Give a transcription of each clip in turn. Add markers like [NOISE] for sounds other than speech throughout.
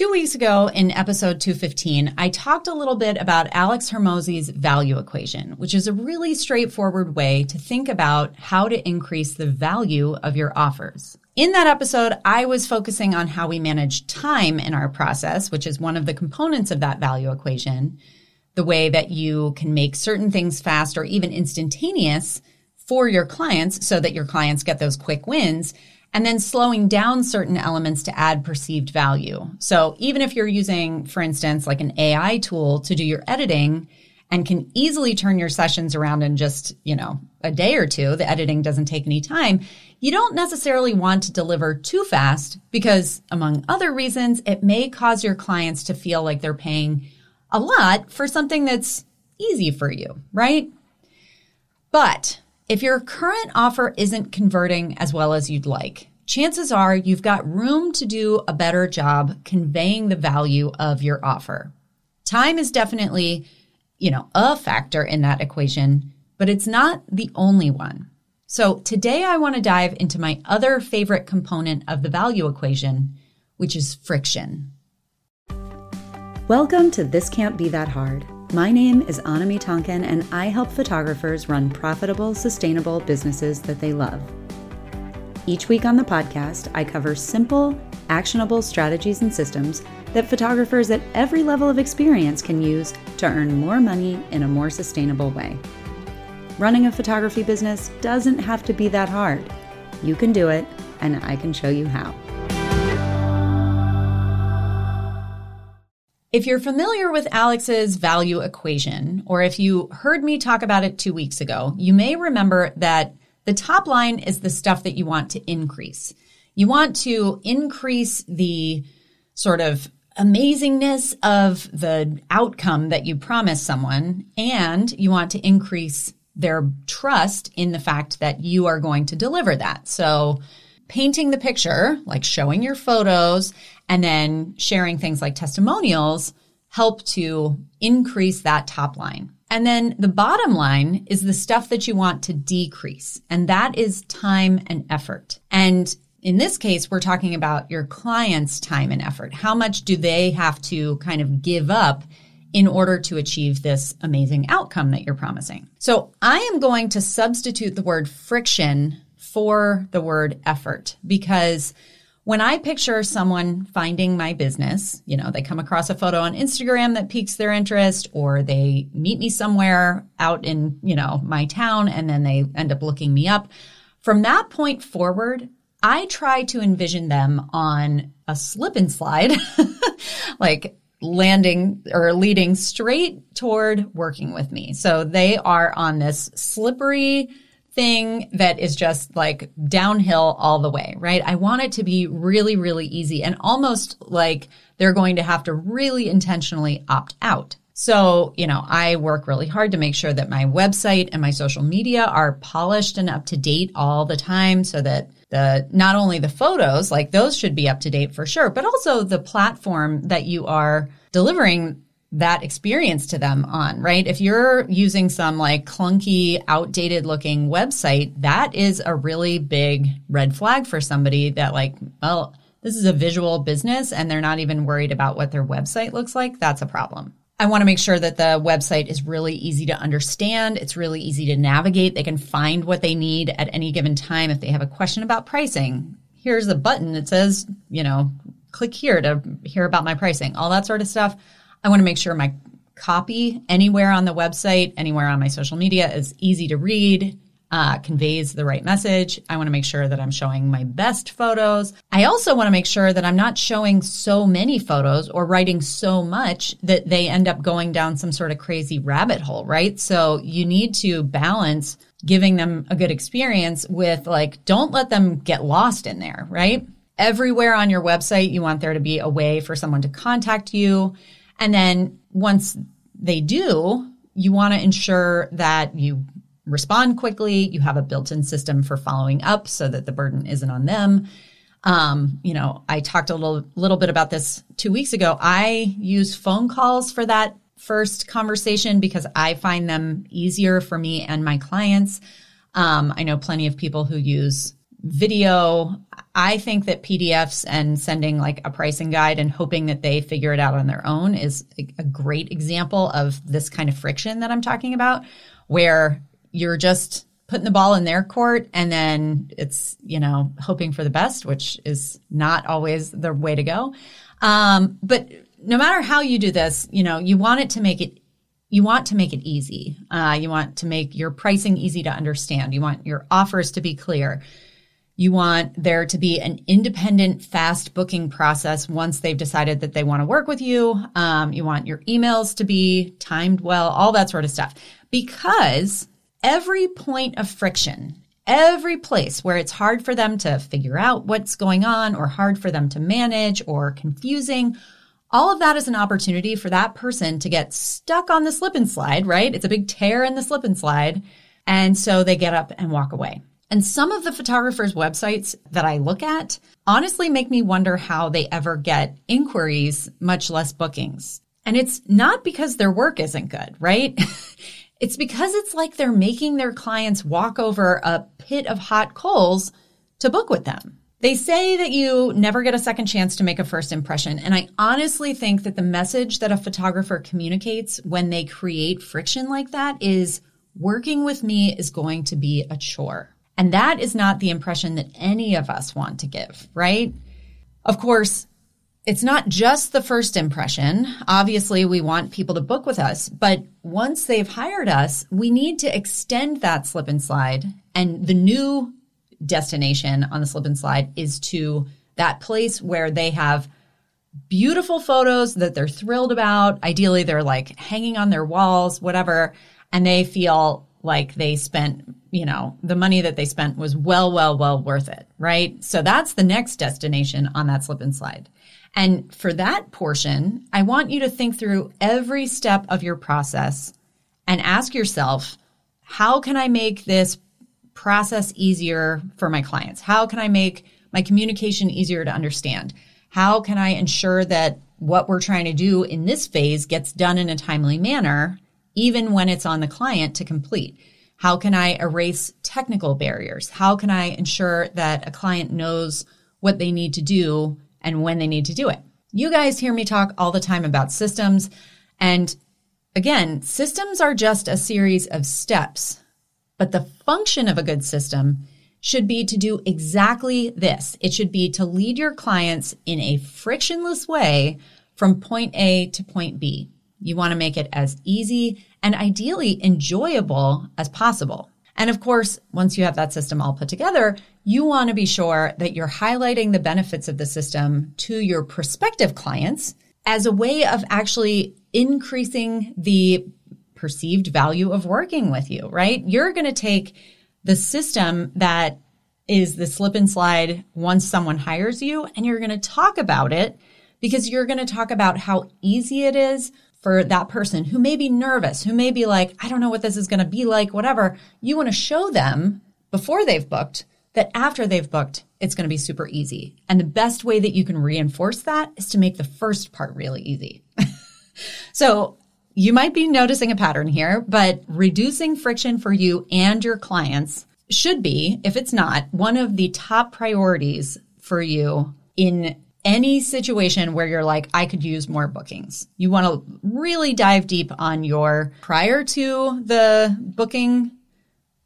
Two weeks ago in episode 215, I talked a little bit about Alex Hormozi's value equation, which is a really straightforward way to think about how to increase the value of your offers. In that episode, I was focusing on how we manage time in our process, which is one of the components of that value equation, the way that you can make certain things fast or even instantaneous for your clients so that your clients get those quick wins and then slowing down certain elements to add perceived value. So even if you're using, for instance, like an AI tool to do your editing and can easily turn your sessions around in just, you know, a day or two, the editing doesn't take any time. You don't necessarily want to deliver too fast because among other reasons, it may cause your clients to feel like they're paying a lot for something that's easy for you, right? But if your current offer isn't converting as well as you'd like, chances are you've got room to do a better job conveying the value of your offer. Time is definitely, you know, a factor in that equation, but it's not the only one. So today I want to dive into my other favorite component of the value equation, which is friction. Welcome to This Can't Be That Hard my name is Annemie Tonkin, and I help photographers run profitable, sustainable businesses that they love. Each week on the podcast, I cover simple, actionable strategies and systems that photographers at every level of experience can use to earn more money in a more sustainable way. Running a photography business doesn't have to be that hard. You can do it, and I can show you how. If you're familiar with Alex's value equation, or if you heard me talk about it two weeks ago, you may remember that the top line is the stuff that you want to increase. You want to increase the sort of amazingness of the outcome that you promise someone, and you want to increase their trust in the fact that you are going to deliver that. So, painting the picture, like showing your photos and then sharing things like testimonials help to increase that top line. And then the bottom line is the stuff that you want to decrease. And that is time and effort. And in this case, we're talking about your client's time and effort. How much do they have to kind of give up in order to achieve this amazing outcome that you're promising? So I am going to substitute the word friction for the word effort because when I picture someone finding my business, you know, they come across a photo on Instagram that piques their interest or they meet me somewhere out in, you know, my town and then they end up looking me up. From that point forward, I try to envision them on a slip and slide, [LAUGHS] like landing or leading straight toward working with me. So they are on this slippery, thing that is just like downhill all the way, right? I want it to be really, really easy and almost like they're going to have to really intentionally opt out. So, you know, I work really hard to make sure that my website and my social media are polished and up to date all the time so that the not only the photos, like those should be up to date for sure, but also the platform that you are delivering that experience to them on, right? If you're using some like clunky, outdated looking website, that is a really big red flag for somebody that like, well, this is a visual business and they're not even worried about what their website looks like. That's a problem. I want to make sure that the website is really easy to understand. It's really easy to navigate. They can find what they need at any given time. If they have a question about pricing, here's a button that says, you know, click here to hear about my pricing, all that sort of stuff. I want to make sure my copy anywhere on the website, anywhere on my social media is easy to read, uh, conveys the right message. I want to make sure that I'm showing my best photos. I also want to make sure that I'm not showing so many photos or writing so much that they end up going down some sort of crazy rabbit hole, right? So you need to balance giving them a good experience with like, don't let them get lost in there, right? Everywhere on your website, you want there to be a way for someone to contact you. And then once they do, you want to ensure that you respond quickly. You have a built in system for following up so that the burden isn't on them. Um, you know, I talked a little, little bit about this two weeks ago. I use phone calls for that first conversation because I find them easier for me and my clients. Um, I know plenty of people who use video. I think that PDFs and sending like a pricing guide and hoping that they figure it out on their own is a great example of this kind of friction that I'm talking about, where you're just putting the ball in their court and then it's, you know, hoping for the best, which is not always the way to go. Um, but no matter how you do this, you know, you want it to make it you want to make it easy. Uh, you want to make your pricing easy to understand. You want your offers to be clear. You want there to be an independent, fast booking process once they've decided that they want to work with you. Um, you want your emails to be timed well, all that sort of stuff. Because every point of friction, every place where it's hard for them to figure out what's going on or hard for them to manage or confusing, all of that is an opportunity for that person to get stuck on the slip and slide, right? It's a big tear in the slip and slide. And so they get up and walk away. And some of the photographers' websites that I look at honestly make me wonder how they ever get inquiries, much less bookings. And it's not because their work isn't good, right? [LAUGHS] it's because it's like they're making their clients walk over a pit of hot coals to book with them. They say that you never get a second chance to make a first impression. And I honestly think that the message that a photographer communicates when they create friction like that is working with me is going to be a chore. And that is not the impression that any of us want to give, right? Of course, it's not just the first impression. Obviously, we want people to book with us, but once they've hired us, we need to extend that slip and slide. And the new destination on the slip and slide is to that place where they have beautiful photos that they're thrilled about. Ideally, they're like hanging on their walls, whatever, and they feel like they spent, you know, the money that they spent was well, well, well worth it, right? So that's the next destination on that slip and slide. And for that portion, I want you to think through every step of your process and ask yourself, how can I make this process easier for my clients? How can I make my communication easier to understand? How can I ensure that what we're trying to do in this phase gets done in a timely manner even when it's on the client to complete? How can I erase technical barriers? How can I ensure that a client knows what they need to do and when they need to do it? You guys hear me talk all the time about systems. And again, systems are just a series of steps, but the function of a good system should be to do exactly this. It should be to lead your clients in a frictionless way from point A to point B. You want to make it as easy and ideally enjoyable as possible. And of course, once you have that system all put together, you want to be sure that you're highlighting the benefits of the system to your prospective clients as a way of actually increasing the perceived value of working with you, right? You're going to take the system that is the slip and slide once someone hires you and you're going to talk about it because you're going to talk about how easy it is for that person who may be nervous, who may be like, I don't know what this is going to be like, whatever. You want to show them before they've booked that after they've booked, it's going to be super easy. And the best way that you can reinforce that is to make the first part really easy. [LAUGHS] so you might be noticing a pattern here, but reducing friction for you and your clients should be, if it's not, one of the top priorities for you in any situation where you're like, I could use more bookings. You want to really dive deep on your prior to the booking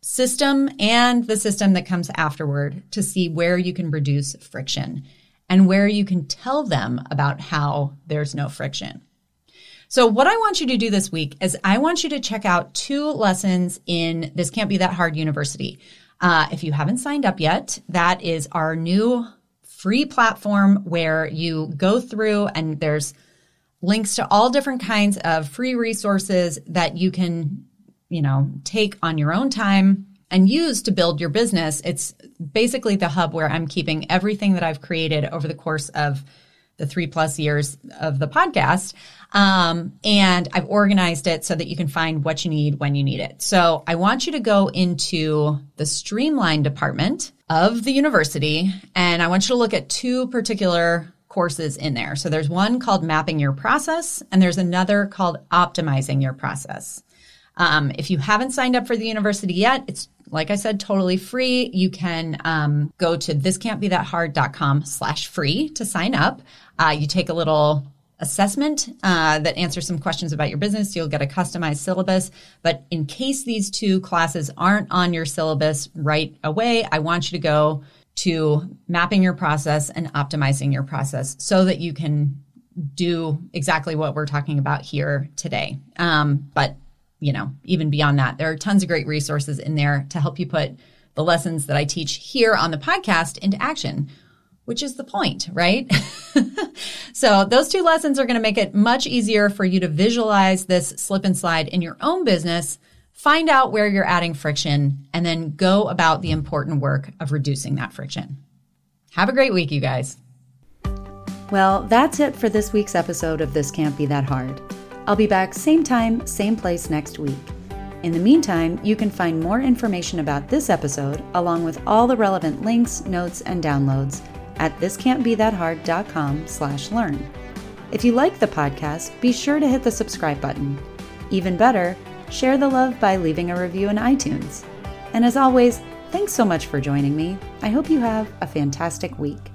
system and the system that comes afterward to see where you can reduce friction and where you can tell them about how there's no friction. So what I want you to do this week is I want you to check out two lessons in This Can't Be That Hard University. Uh, if you haven't signed up yet, that is our new free platform where you go through and there's links to all different kinds of free resources that you can, you know, take on your own time and use to build your business. It's basically the hub where I'm keeping everything that I've created over the course of the three plus years of the podcast. Um, and I've organized it so that you can find what you need when you need it. So I want you to go into the streamline department of the university and I want you to look at two particular courses in there. So there's one called mapping your process and there's another called optimizing your process. Um, if you haven't signed up for the university yet, it's like I said, totally free. You can um, go to thiscan'tbethathard.com slash free to sign up. Uh, you take a little assessment uh, that answers some questions about your business. You'll get a customized syllabus. But in case these two classes aren't on your syllabus right away, I want you to go to mapping your process and optimizing your process so that you can do exactly what we're talking about here today. Um, but you know, even beyond that, there are tons of great resources in there to help you put the lessons that I teach here on the podcast into action, which is the point, right? [LAUGHS] so those two lessons are going to make it much easier for you to visualize this slip and slide in your own business, find out where you're adding friction, and then go about the important work of reducing that friction. Have a great week, you guys. Well, that's it for this week's episode of This Can't Be That Hard. I'll be back same time, same place next week. In the meantime, you can find more information about this episode, along with all the relevant links, notes, and downloads at thiscan'tbethathard.com slash learn. If you like the podcast, be sure to hit the subscribe button. Even better, share the love by leaving a review in iTunes. And as always, thanks so much for joining me. I hope you have a fantastic week.